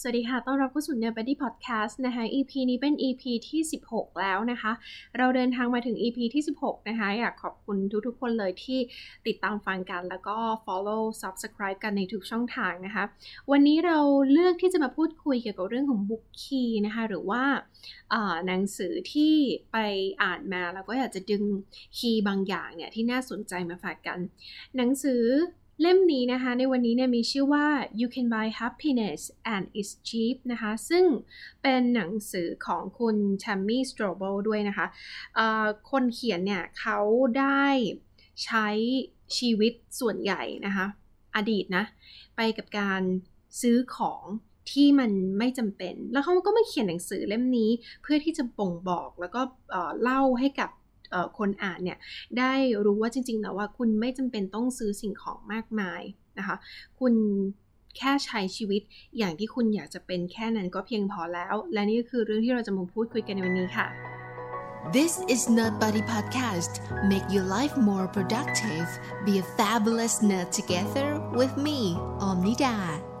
สวัสดีค่ะ ต้อนรับเข้าสู่ n e r Buddy Podcast นะคะ EP นี้เป็น EP ที่ 16 แล้วนะคะ เราเดินทางมาถึง EP ที่ 16 นะคะ อยากขอบคุณทุกๆ คนเลยที่ติดตามฟังกัน แล้วก็ follow subscribe กันในทุกช่องทางนะคะ วันนี้เราเลือกที่จะมาพูดคุยเกี่ยวกับเรื่องของ book key นะคะ หรือว่าหนังสือที่ไปอ่านมาแล้วก็อยากจะดึงคีย์บางอย่างเนี่ยที่น่าสนใจมาฝากกัน หนังสือ เล่มนี้นะคะในวันนี้เนี่ยมีชื่อว่า You Can Buy Happiness and It's Cheap นะคะซึ่งเป็นหนังสือของคุณแทมมี่สโตรเบลด้วยนะคะะคนเขียนเนี่ยเขาได้ใช้ชีวิตส่วนใหญ่นะคะอดีตนะไปกับการซื้อของที่มันไม่จำเป็น แล้วเขาก็มาเขียนหนังสือเล่มนี้เพื่อที่จะบ่งบอกแล้วก็เล่าให้กับ คนอ่านเนี่ยได้รู้ว่าจริงๆแล้วว่าคุณไม่จำเป็นต้องซื้อสิ่งของมากมายนะคะ คุณแค่ใช้ชีวิตอย่างที่คุณอยากจะเป็นแค่นั้นก็เพียงพอแล้ว และนี่ก็คือเรื่องที่เราจะมาพูดคุยกันในวันนี้ค่ะ This is Nerd Buddy Podcast. Make your life more productive. Be a fabulous nerd together with me, Omnida.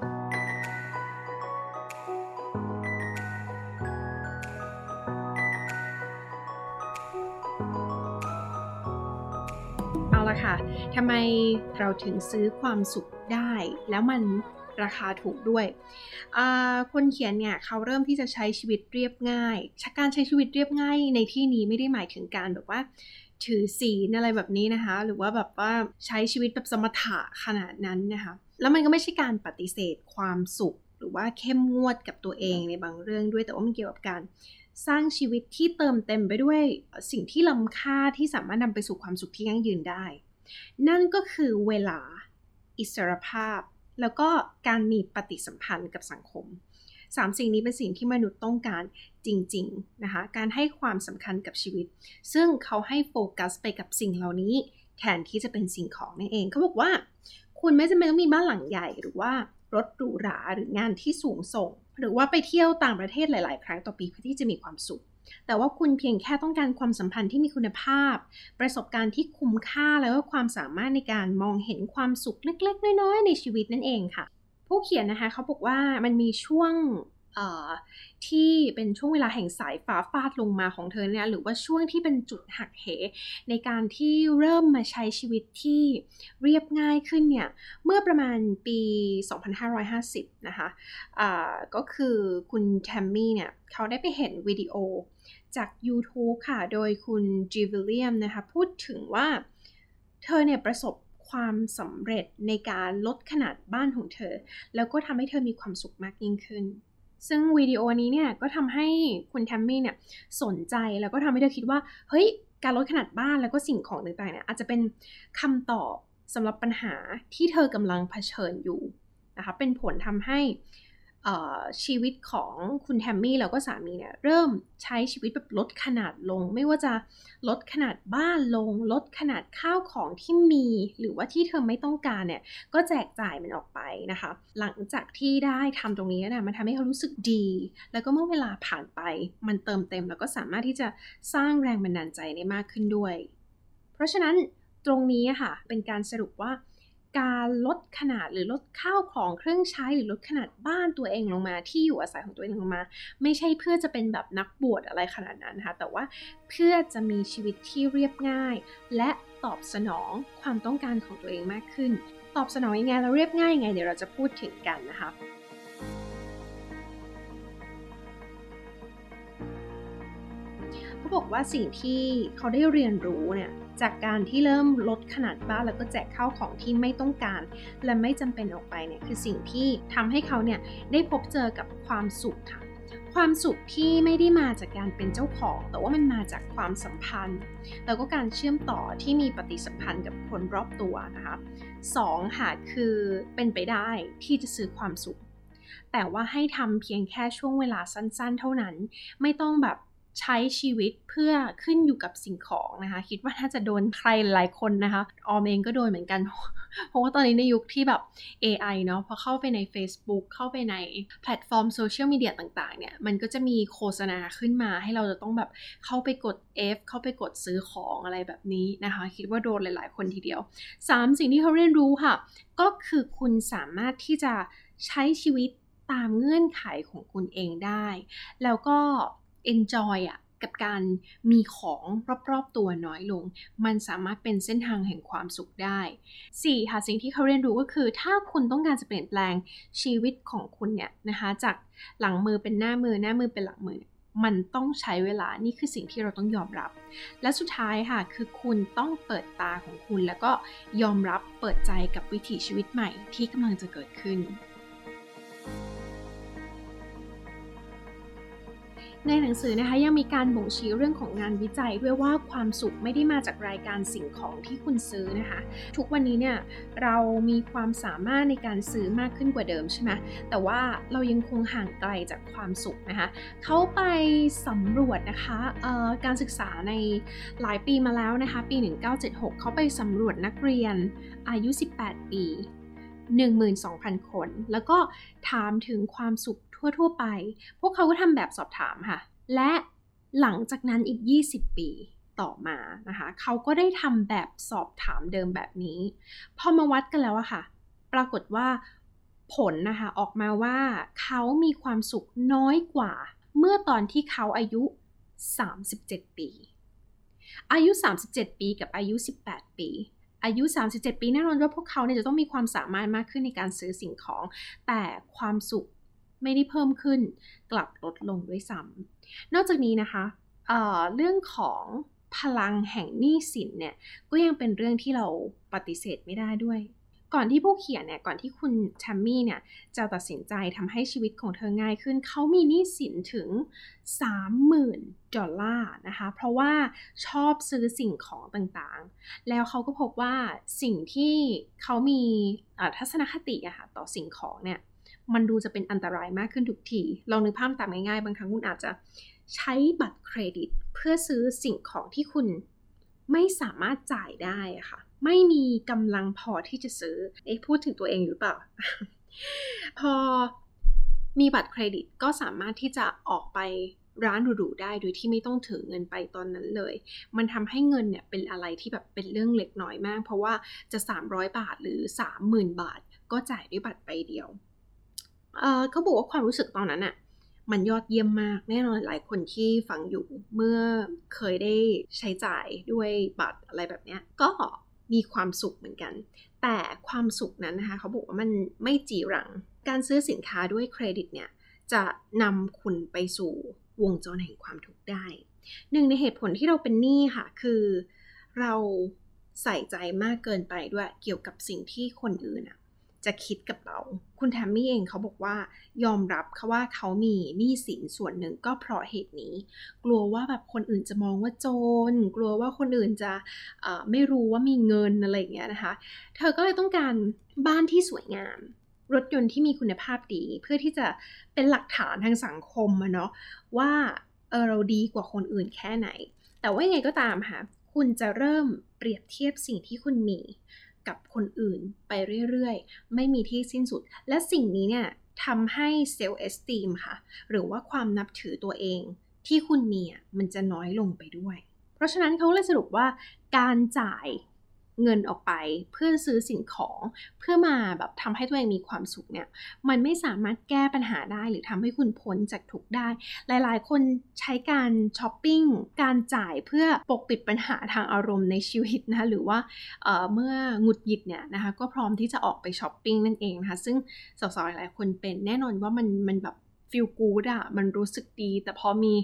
ทำไมเราถึงซื้อความสุขได้ แล้วมันราคาถูกด้วย คนเขียนเนี่ยเขาเริ่มที่จะใช้ชีวิตเรียบง่าย การใช้ชีวิตเรียบง่ายในที่นี้ไม่ได้หมายถึงการแบบว่า ถือศีลอะไรแบบนี้นะคะ หรือว่าแบบว่าใช้ชีวิตแบบสมถะขนาดนั้นนะคะ แล้วมันก็ไม่ใช่การปฏิเสธความสุข หรือว่าเข้มงวดกับตัวเองในบางเรื่องด้วย แต่ว่ามันเกี่ยวกับการสร้างชีวิตที่เติมเต็มไปด้วยสิ่งที่ล้ำค่าที่สามารถนำไปสู่ความสุขที่ยั่งยืนได้ นั่นก็คือเวลาอิสรภาพ แล้วก็การมีปฏิสัมพันธ์กับสังคมสามสิ่งนี้เป็นสิ่งที่มนุษย์ต้องการจริงๆนะคะการให้ความสำคัญกับชีวิต ซึ่งเขาให้โฟกัสไปกับสิ่งเหล่านี้แทนที่จะเป็นสิ่งของนั่นเองเขาบอกว่า คุณไม่จำเป็นต้องมีบ้านหลังใหญ่หรือว่ารถหรูหราหรืองานที่สูงส่ง หรือว่าไปเที่ยวต่างประเทศหลาย ๆ ครั้งต่อปีเพื่อที่จะมีความสุข แต่ว่าคุณเพียงแค่ต้องการความสัมพันธ์ที่มีคุณภาพ ประสบการณ์ที่คุ้มค่าแล้วก็ความสามารถในการมองเห็นความสุขเล็ก ๆ น้อยๆในชีวิตนั่นเองค่ะ ผู้เขียนนะคะเขาบอกว่ามันมีช่วง ที่เป็นช่วงเวลาแห่งสายฟ้าฟาดลงมาของเธอเนี่ยหรือว่าช่วงที่เป็นจุดหักเห ในการที่เริ่มมาใช้ชีวิตที่เรียบง่ายขึ้นเนี่ยเมื่อประมาณปี 2550 นะคะะก็คือคุณแทมมี่เนี่ยเขาได้ไปเห็นวิดีโอจาก YouTube ค่ะ โดยคุณจีวิลเลียมนะคะพูดถึงว่าเธอเนี่ยประสบความสำเร็จในการลดขนาดบ้านของเธอ แล้วก็ทำให้เธอมีความสุขมากยิ่งขึ้น ซึ่งวิดีโอนี้เนี่ยก็ทำให้คุณแทมมี่เนี่ยสนใจแล้วก็ทำให้เธอคิดว่า เฮ้ย การลดขนาดบ้านแล้วก็สิ่งของต่างๆเนี่ยอาจจะเป็นคำตอบสำหรับปัญหาที่เธอกำลังเผชิญอยู่นะคะเป็นผลทำให้ ชีวิตของคุณแทมมี่แล้วก็สามีเนี่ยเริ่มใช้ชีวิตแบบลดขนาดลง ไม่ว่าจะลดขนาดบ้านลง ลดขนาดข้าวของที่มี หรือว่าที่เธอไม่ต้องการเนี่ยก็แจกจ่ายมันออกไปนะคะ หลังจากที่ได้ทำตรงนี้นะมันทำให้เขารู้สึกดี แล้วก็เมื่อเวลาผ่านไปมันเติมเต็ม แล้วก็สามารถที่จะสร้างแรงบันดาลใจได้มากขึ้นด้วย เพราะฉะนั้นตรงนี้ค่ะเป็นการสรุปว่า การลดขนาดหรือลดข้าวของเครื่องใช้หรือลดขนาดบ้านตัวเองลงมา ที่อยู่อาศัยของตัวเองลงมา ไม่ใช่เพื่อจะเป็นแบบนักบวชอะไรขนาดนั้นนะคะแต่ว่าเพื่อจะมีชีวิตที่เรียบง่าย และตอบสนองความต้องการของตัวเองมากขึ้น ตอบสนองยังไงแล้วเรียบง่ายยังไงเดี๋ยวเราจะพูดถึงกันนะคะเขาบอกว่าสิ่งที่เขาได้เรียนรู้เนี่ย จากการที่เริ่มลดขนาดบ้านแล้วก็แจกข้าวของที่ไม่ต้องการ และไม่จำเป็นออกไปเนี่ยคือสิ่งที่ทำให้เขาเนี่ยได้พบเจอกับความสุขค่ะความสุขที่ไม่ได้มาจากการเป็นเจ้าของ แต่ว่ามันมาจากความสัมพันธ์ แล้วก็การเชื่อมต่อที่มีปฏิสัมพันธ์กับคนรอบตัวนะคะสองค่ะคือเป็นไปได้ที่จะซื้อความสุข แต่ว่าให้ทำเพียงแค่ช่วงเวลาสั้นๆ เท่านั้น ไม่ต้องแบบ ใช้ชีวิตเพื่อขึ้นอยู่กับสิ่งของนะคะ คิดว่าน่าจะโดนใครหลายคนนะคะ ออมเองก็โดนเหมือนกัน เพราะว่าตอนนี้ในยุคที่แบบ AI เนาะพอเข้าไปใน Facebook เข้าไปในแพลตฟอร์มโซเชียลมีเดียต่างๆเนี่ย มันก็จะมีโฆษณาขึ้นมาให้เราจะต้องแบบเข้าไปกด F เข้าไปกดซื้อของอะไรแบบนี้นะคะ คิดว่าโดนหลาย ๆ คนทีเดียว 3 สิ่งที่เขาเรียนรู้ค่ะ ก็คือคุณสามารถที่จะใช้ชีวิตตามเงื่อนไขของคุณเองได้ แล้วก็ enjoy อะกับการมีของรอบๆตัวน้อยลง มันสามารถเป็นเส้นทางแห่งความสุขได้ 4. ค่ะสิ่งที่เขาเรียนรู้ก็คือ ถ้าคุณต้องการจะเปลี่ยนแปลงชีวิตของคุณเนี่ยนะคะจากหลังมือเป็นหน้ามือหน้ามือเป็นหลังมือ มันต้องใช้เวลานี่คือสิ่งที่เราต้องยอมรับ และสุดท้ายค่ะคือคุณต้องเปิดตาของคุณ แล้วก็ยอมรับเปิดใจกับวิถีชีวิตใหม่ที่กำลังจะเกิดขึ้น ในหนังสือนะคะยังมีการบ่งชี้เรื่องของงานวิจัยด้วยว่าความสุขไม่ได้มาจากรายการสิ่งของที่คุณซื้อนะคะ ทุกวันนี้เนี่ยเรามีความสามารถในการซื้อมากขึ้นกว่าเดิมใช่ไหมแต่ว่าเรายังคงห่างไกลจากความสุขนะคะเขาไปสำรวจนะคะการศึกษาในหลายปีมาแล้วนะคะ ปี 1976 เขาไปสำรวจนักเรียนอายุ 18 ปี 12,000 คน แล้วก็ถามถึงความสุข ทั่ว ๆ ไป พวกเขาก็ทำแบบสอบถามค่ะ และหลังจากนั้นอีก 20 ปีต่อมานะคะ เขาก็ได้ทำแบบสอบถามเดิมแบบนี้ พอมาวัดกันแล้วอะค่ะ ปรากฏว่าผลนะคะออกมาว่าเขามีความสุขน้อยกว่า เมื่อตอนที่เขาอายุ 37 ปี อายุ 37 ปีกับอายุ 18 ปี อายุ 37 ปีแน่นอนว่าพวกเขาเนี่ยจะต้องมีความสามารถมากขึ้นในการซื้อสิ่งของ แต่ความสุข ไม่ได้เพิ่มขึ้น กลับลดลงด้วยซ้ำนอกจากนี้นะคะเเรื่องของพลังแห่งหนี้สินเนี่ยก็ยังเป็นเรื่องที่เราปฏิเสธไม่ได้ด้วย ก่อนที่ผู้เขียนเนี่ยก่อนที่คุณแชมมี่เนี่ยจะตัดสินใจทำให้ชีวิตของเธอง่ายขึ้น เขามีหนี้สินถึง 30,000 ดอลลาร์นะคะ เพราะว่าชอบซื้อสิ่งของต่างๆ แล้วเขาก็พบว่าสิ่งที่เขามีทัศนคติอะค่ะต่อสิ่งของเนี่ย มันดูจะเป็นอันตรายมากขึ้นทุกที ลองนึกภาพตามง่ายๆ บางครั้งคุณอาจจะใช้บัตรเครดิตเพื่อซื้อสิ่งของที่คุณไม่สามารถจ่ายได้ค่ะ ไม่มีกำลังพอที่จะซื้อ เอ๊ะพูดถึงตัวเองหรือเปล่า พอมีบัตรเครดิตก็สามารถที่จะออกไปร้านหรูๆได้โดยที่ไม่ต้องถือเงินไปตอนนั้นเลย มันทำให้เงินเนี่ยเป็นอะไรที่แบบเป็นเรื่องเล็กน้อยมาก เพราะว่าจะ 300 บาทหรือ 30,000 บาท ก็จ่ายด้วยบัตรใบเดียว เขาบอกว่าความรู้สึกตอนนั้นอะมันยอดเยี่ยมมากแน่นอนหลายคนที่ฟังอยู่เมื่อเคยได้ใช้จ่ายด้วยบัตรอะไรแบบนี้ก็มีความสุขเหมือนกัน แต่ความสุขนั้นนะคะเขาบอกว่ามันไม่จีรัง การซื้อสินค้าด้วยเครดิตเนี่ยจะนำคุณไปสู่วงจรแห่งความทุกข์ได้ หนึ่งในเหตุผลที่เราเป็นหนี้ค่ะ คือเราใส่ใจมากเกินไปด้วยเกี่ยวกับสิ่งที่คนอื่นอะ จะคิดกับเรา คุณแทมมี่เองเขาบอกว่ายอมรับค่ะว่าเขามีหนี้สินส่วนหนึ่งก็เพราะเหตุนี้ กลัวว่าแบบคนอื่นจะมองว่าโจร กลัวว่าคนอื่นจะไม่รู้ว่ามีเงินอะไรอย่างเงี้ยนะคะ เธอก็เลยต้องการบ้านที่สวยงาม รถยนต์ที่มีคุณภาพดี เพื่อที่จะเป็นหลักฐานทางสังคมอะเนาะว่าเออเราดีกว่าคนอื่นแค่ไหน แต่ว่ายังไงก็ตามค่ะคุณจะเริ่มเปรียบเทียบสิ่งที่คุณมี กับคนอื่นไปเรื่อยๆ ไม่มีที่สิ้นสุด และสิ่งนี้เนี่ยทำให้ self-esteem ค่ะ หรือว่าความนับถือตัวเองที่คุณมีมันจะน้อยลงไปด้วย เพราะฉะนั้นเขาเลยสรุปว่าการจ่าย เงินออกไป เพื่อซื้อสิ่งของเพื่อมาแบบทำให้ตัวเองมีความสุขเนี่ยมันไม่สามารถแก้ปัญหาได้หรือทำให้คุณพ้นจากทุกข์ได้ หลายๆ คนใช้การช้อปปิ้งการจ่ายเพื่อปกปิดปัญหาทางอารมณ์ในชีวิตนะคะหรือว่าเเมื่อหงุดหงิดเนี่ยนะคะก็พร้อมที่จะออกไปช้อปปิ้งนั่นเองนะคะซึ่งสาวๆหลายคนเป็นแน่นอนว่ามันมันแบบฟิลกูดอะมันรู้สึกดี แต่พอมี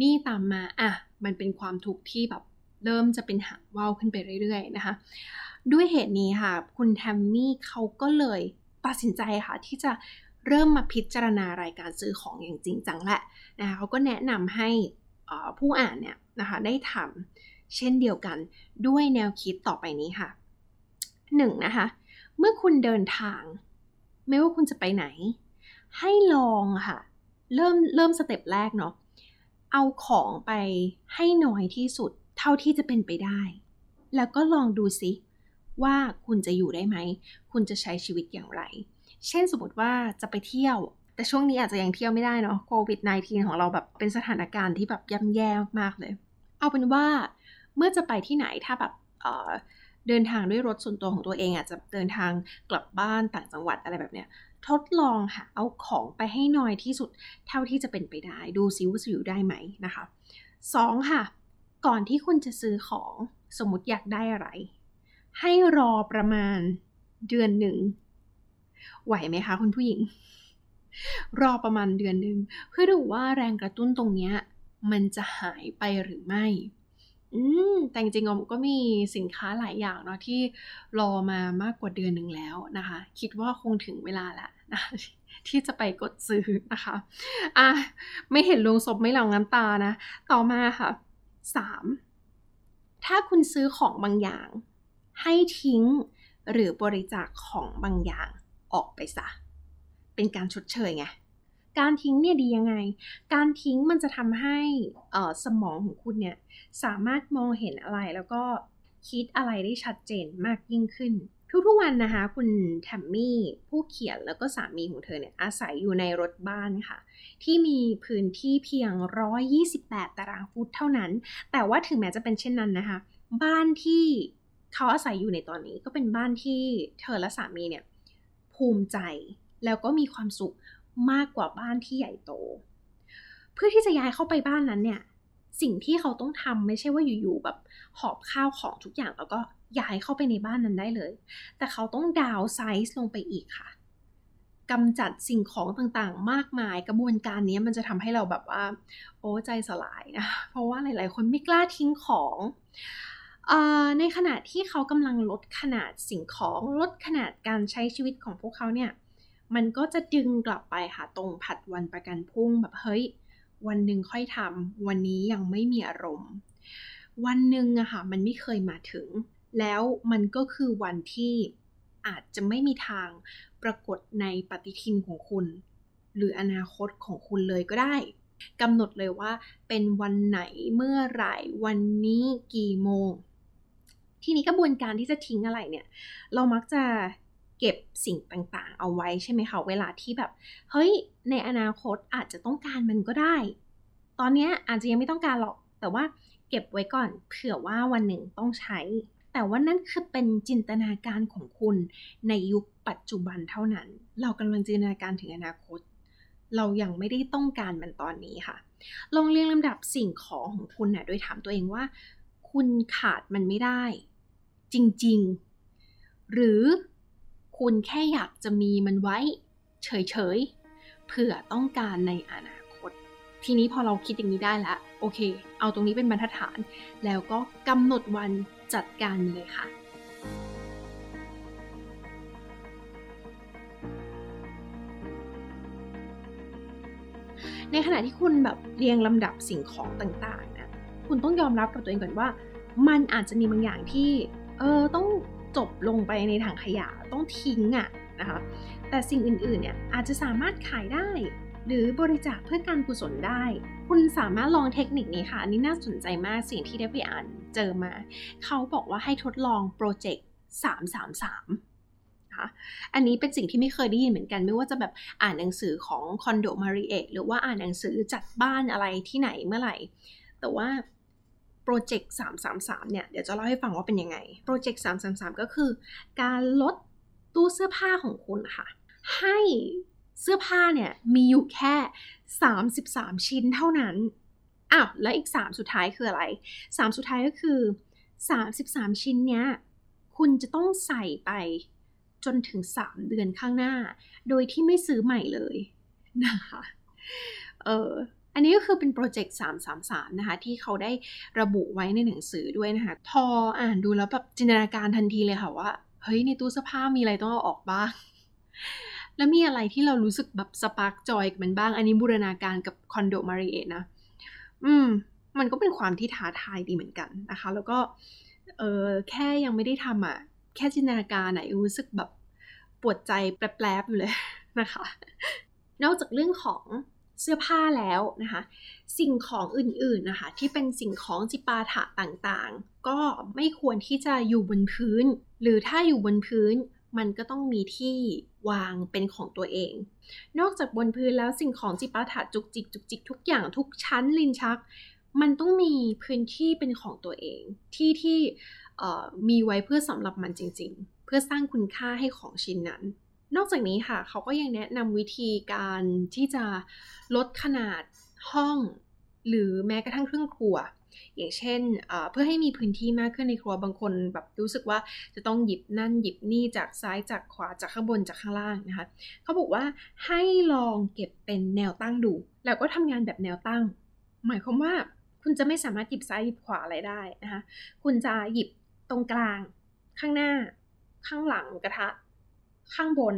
นี่ตามมาอะมันเป็นความทุกข์ที่แบบ เริ่มจะเป็นหางว่าวขึ้นไปเรื่อยๆนะคะ ด้วยเหตุนี้ค่ะ คุณแทมมี่เขาก็เลยตัดสินใจค่ะ ที่จะเริ่มมาพิจารณารายการซื้อของอย่างจริงจังแหละนะคะเขาก็แนะนำให้ผู้อ่านเนี่ยนะคะได้ทำเช่นเดียวกันด้วยแนวคิดต่อไปนี้ค่ะ 1. นนะคะ เมื่อคุณเดินทาง ไม่ว่าคุณจะไปไหน ให้ลองค่ะ เริ่มเริ่มสเต็ปแรกเนาะเอาของไปให้น้อยที่สุด เท่าที่จะเป็นไปได้ แล้วก็ลองดูซิว่าคุณจะอยู่ได้ไหม คุณจะใช้ชีวิตอย่างไร เช่นสมมติว่าจะไปเที่ยว แต่ช่วงนี้อาจจะยังเที่ยวไม่ได้เนาะโควิด -19 ของเราแบบเป็นสถานการณ์ที่แบบย่ำแย่มากๆเลย เอาเป็นว่าเมื่อจะไปที่ไหนถ้าแบบเเดินทางด้วยรถส่วนตัวของตัวเองอาจจะเดินทางกลับบ้านต่างจังหวัดอะไรแบบเนี้ยทดลองค่ะเอาของไปให้น้อยที่สุดเท่าที่จะเป็นไปได้ ดูซิว่าจะอยู่ได้ไหมนะคะสองค่ะ ก่อนที่คุณจะซื้อของสมมติอยากได้อะไร ให้รอประมาณเดือนหนึ่ง ไหวไหมคะคุณผู้หญิง รอประมาณเดือนหนึ่งเพื่อดูว่าแรงกระตุ้นตรงเนี้ยมันจะหายไปหรือไม่อืมแต่จริงๆอมก็มีสินค้าหลายอย่างเนาะที่รอมามากกว่าเดือนหนึ่งแล้วนะคะ คิดว่าคงถึงเวลาล้วนะที่จะไปกดซื้อนะคะ อะ ไม่เห็นลงศพไม่หลั่งน้ำตานะ ต่อมาค่ะ สามถ้าคุณซื้อของบางอย่าง ให้ทิ้งหรือบริจาคของบางอย่างออกไปซะ เป็นการชดเชยไง การทิ้งเนี่ยดียังไง การทิ้งมันจะทำให้สมองของคุณเนี่ย สามารถมองเห็นอะไรแล้วก็คิดอะไรได้ชัดเจนมากยิ่งขึ้น ทุกๆวันนะคะ คุณแทมมี่ผู้เขียนแล้วก็สามีของเธอเนี่ยอาศัยอยู่ในรถบ้านค่ะ ที่มีพื้นที่เพียง 128 ตารางฟุตเท่านั้น แต่ว่าถึงแม้จะเป็นเช่นนั้นนะคะ บ้านที่เขาอาศัยอยู่ในตอนนี้ก็เป็นบ้านที่เธอและสามีเนี่ยภูมิใจแล้วก็มีความสุขมากกว่าบ้านที่ใหญ่โต เพื่อที่จะย้ายเข้าไปบ้านนั้นเนี่ย สิ่งที่เขาต้องทำไม่ใช่ว่าอยู่ๆแบบหอบข้าวของทุกอย่างแล้วก็ย้ายเข้าไปในบ้านนั้นได้เลย แต่เขาต้องดาวไซส์ลงไปอีกค่ะกำจัดสิ่งของต่างๆ มากมายกระบวนการนี้มันจะทำให้เราแบบว่า โอ้ใจสลายนะ เพราะว่าหลายๆ คนไม่กล้าทิ้งของในขณะที่เขากำลังลดขนาดสิ่งของลดขนาดการใช้ชีวิตของพวกเขาเนี่ย มันก็จะดึงกลับไปค่ะตรงผัดวันประกันพรุ่งแบบเฮ้ย วันหนึ่งค่อยทำวันนี้ยังไม่มีอารมณ์ วันหนึ่งอะค่ะมันไม่เคยมาถึง แล้วมันก็คือวันที่อาจจะไม่มีทางปรากฏในปฏิทินของคุณ หรืออนาคตของคุณเลยก็ได้กำหนดเลยว่าเป็นวันไหนเมื่อไหร่วันนี้กี่โมง ทีนี้กระบวนการที่จะทิ้งอะไรเนี่ย เรามักจะ เก็บสิ่งต่างๆ เอาไว้ใช่ไหมคะเวลาที่แบบเฮ้ยในอนาคตอาจจะต้องการมันก็ได้ ตอนนี้อาจจะยังไม่ต้องการหรอก แต่ว่าเก็บไว้ก่อนเผื่อว่าวันหนึ่งต้องใช้ แต่ว่านั่นคือเป็นจินตนาการของคุณในยุคปัจจุบันเท่านั้น เรากำลังจินตนาการถึงอนาคต เรายังไม่ได้ต้องการมันตอนนี้ค่ะ ลองเรียงลำดับสิ่งของของคุณนะโดยถามตัวเองว่า คุณขาดมันไม่ได้ จริง ๆ หรือ คุณแค่อยากจะมีมันไว้ เฉยๆ เผื่อต้องการในอนาคต ทีนี้พอเราคิดอย่างนี้ได้แล้วโอเค เอาตรงนี้เป็นบรรทัดฐาน แล้วก็กำหนดวันจัดการเลยค่ะในขณะที่คุณแบบเรียงลำดับสิ่งของต่างๆนะคุณต้องยอมรับกับตัวเองก่อนว่า มันอาจจะมีบางอย่างที่ เออต้อง จบลงไปในถังขยะต้องทิ้งอะ่ะนะคะแต่สิ่งอื่นๆเนี่ยอาจจะสามารถขายได้ หรือบริจาคเพื่อการกุศลได้ คุณสามารถลองเทคนิคนี้ค่ะ อันนี้น่าสนใจมากสิ่งที่ได้ไปอ่านเจอมา เขาบอกว่าให้ทดลองโปรเจกต์333นะคะอันนี้เป็นสิ่งที่ไม่เคยได้ยินเหมือนกัน ไม่ว่าจะแบบอ่านหนังสือของคอนโดมาริเอหรือว่าอ่านหนังสือจัดบ้านอะไรที่ไหนเมื่อไหร่ แต่ว่า โปรเจกต์333 เนี่ย เดี๋ยวจะเล่าให้ฟังว่าเป็นยังไง โปรเจกต์333 ก็คือ การลดตู้เสื้อผ้าของคุณค่ะ ให้เสื้อผ้าเนี่ยมีอยู่แค่ 33 ชิ้นเท่านั้น อ้าว แล้วอีก 3 สุดท้ายคืออะไร 3 สุดท้ายก็คือ 33 ชิ้นเนี้ย คุณจะต้องใส่ไปจนถึง 3 เดือนข้างหน้า โดยที่ไม่ซื้อใหม่เลยนะคะ เออ อันนี้ก็คือเป็นโปรเจกต์ 333 นะคะ ที่เขาได้ระบุไว้ในหนังสือด้วยนะคะ พออ่านดูแล้วแบบจินตนาการทันทีเลยค่ะว่า เฮ้ย ในตู้เสื้อผ้ามีอะไรต้องเอาออกบ้าง แล้วมีอะไรที่เรารู้สึกแบบสปาร์กจอยกับมันบ้าง อันนี้บูรณาการกับคอนโดมาริเอตนะ อืม มันก็เป็นความที่ท้าทายดีเหมือนกันนะคะ แล้วก็ เออแค่ยังไม่ได้ทำอะ แค่จินตนาการไหนรู้สึกแบบปวดใจแปลบๆอยู่เลยนะคะ นอกจากเรื่องของ เสื้อผ้าแล้วนะคะ สิ่งของอื่นๆนะคะ ที่เป็นสิ่งของจิปาถะต่างๆ ก็ไม่ควรที่จะอยู่บนพื้น หรือถ้าอยู่บนพื้นมันก็ต้องมีที่วางเป็นของตัวเอง นอกจากบนพื้นแล้วสิ่งของจิปาถะจุกจิกจุกจิกทุกอย่างทุกชั้นลินชัก มันต้องมีพื้นที่เป็นของตัวเอง ที่ที่มีไว้เพื่อสำหรับมันจริง ๆ เพื่อสร้างคุณค่าให้ของชิ้นนั้น นอกจากนี้ค่ะ เขาก็ยังแนะนำวิธีการที่จะลดขนาดห้อง หรือแม้กระทั่งเครื่องครัว อย่างเช่นเพื่อให้มีพื้นที่มากขึ้นในครัวบางคนแบบรู้สึกว่าจะต้องหยิบนั่นหยิบนี่จากซ้ายจากขวาจากข้างบนจากข้างล่างนะคะเขาบอกว่าให้ลองเก็บเป็นแนวตั้งดู แล้วก็ทำงานแบบแนวตั้ง หมายความว่าคุณจะไม่สามารถหยิบซ้ายหยิบขวาอะไรได้นะคะคุณจะหยิบตรงกลาง ข้างหน้า ข้างหลังกระทะ ข้างบน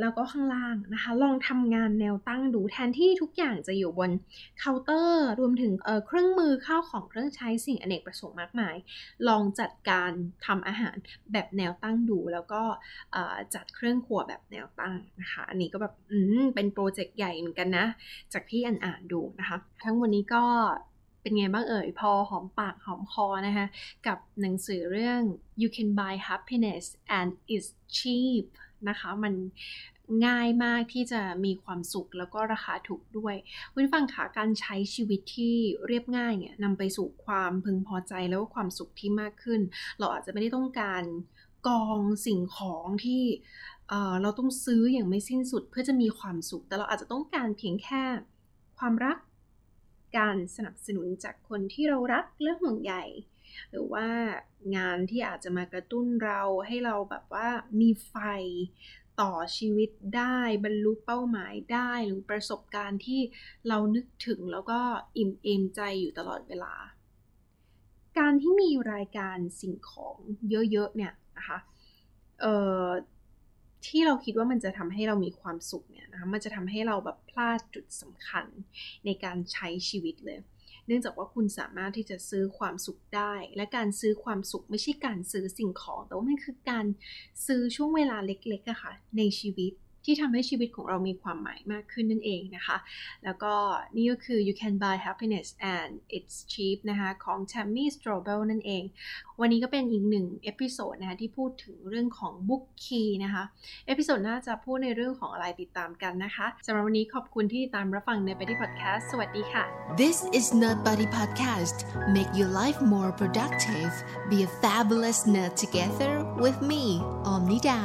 แล้วก็ข้างล่างนะคะ ลองทำงานแนวตั้งดูแทนที่ทุกอย่างจะอยู่บนเคาน์เตอร์ รวมถึงเเครื่องมือข้าวของเครื่องใช้สิ่งอเนกประสงค์มากมาย ลองจัดการทำอาหารแบบแนวตั้งดู แล้วก็จัดเครื่องครัวแบบแนวตั้งนะคะ อันนี้ก็แบบเป็นโปรเจกต์ใหญ่เหมือนกันนะ จากที่อ่านอ่านดูนะคะ ทั้งวันนี้ก็ เป็นไงบ้างเอ่ย พอหอมปากหอมคอนะคะ กับหนังสือเรื่อง you can buy happiness and it's cheap นะคะ มันง่ายมากที่จะมีความสุขแล้วก็ราคาถูกด้วยคุณฟังคะการใช้ชีวิตที่เรียบง่ายเนี่ยนำไปสู่ความพึงพอใจแล้วก็ความสุขที่มากขึ้น เราอาจจะไม่ได้ต้องการกองสิ่งของที่เราต้องซื้ออย่างไม่สิ้นสุดเพื่อจะมีความสุข แต่เราอาจจะต้องการเพียงแค่ความรัก การสนับสนุนจากคนที่เรารักและห่วงใยหรือว่างานที่อาจจะมากระตุ้นเราให้เราแบบว่ามีไฟต่อชีวิตได้บรรลุเป้าหมายได้หรือประสบการณ์ที่เรานึกถึงแล้วก็อิ่มเอมใจอยู่ตลอดเวลา การที่มีรายการสิ่งของเยอะๆเนี่ยนะคะเอ่อ ที่เราคิดว่ามันจะทำให้เรามีความสุขเนี่ยนะคะมันจะทำให้เราแบบพลาดจุดสำคัญในการใช้ชีวิตเลย เนื่องจากว่าคุณสามารถที่จะซื้อความสุขได้ และการซื้อความสุขไม่ใช่การซื้อสิ่งของ แต่ว่ามันคือการซื้อช่วงเวลาเล็กๆอะค่ะในชีวิต ที่ทำให้ชีวิตของเรามีความหมายมากขึ้นนั่นเองนะคะ แล้วก็นี่ก็คือ you can buy happiness and it's cheap นะคะของ Tammy Strobel นั่นเอง วันนี้ก็เป็นอีกหนึ่ง episode นะคะที่พูดถึงเรื่องของ book key นะคะเอพิโซดหน้าจะพูดในเรื่องของอะไรติดตามกันนะคะสำหรับวันนี้ขอบคุณที่ติดตามรับฟังใน Buddy Podcast สวัสดีค่ะ This is Nerd Buddy Podcast make your life more productive be a fabulous nerd together with me Omnida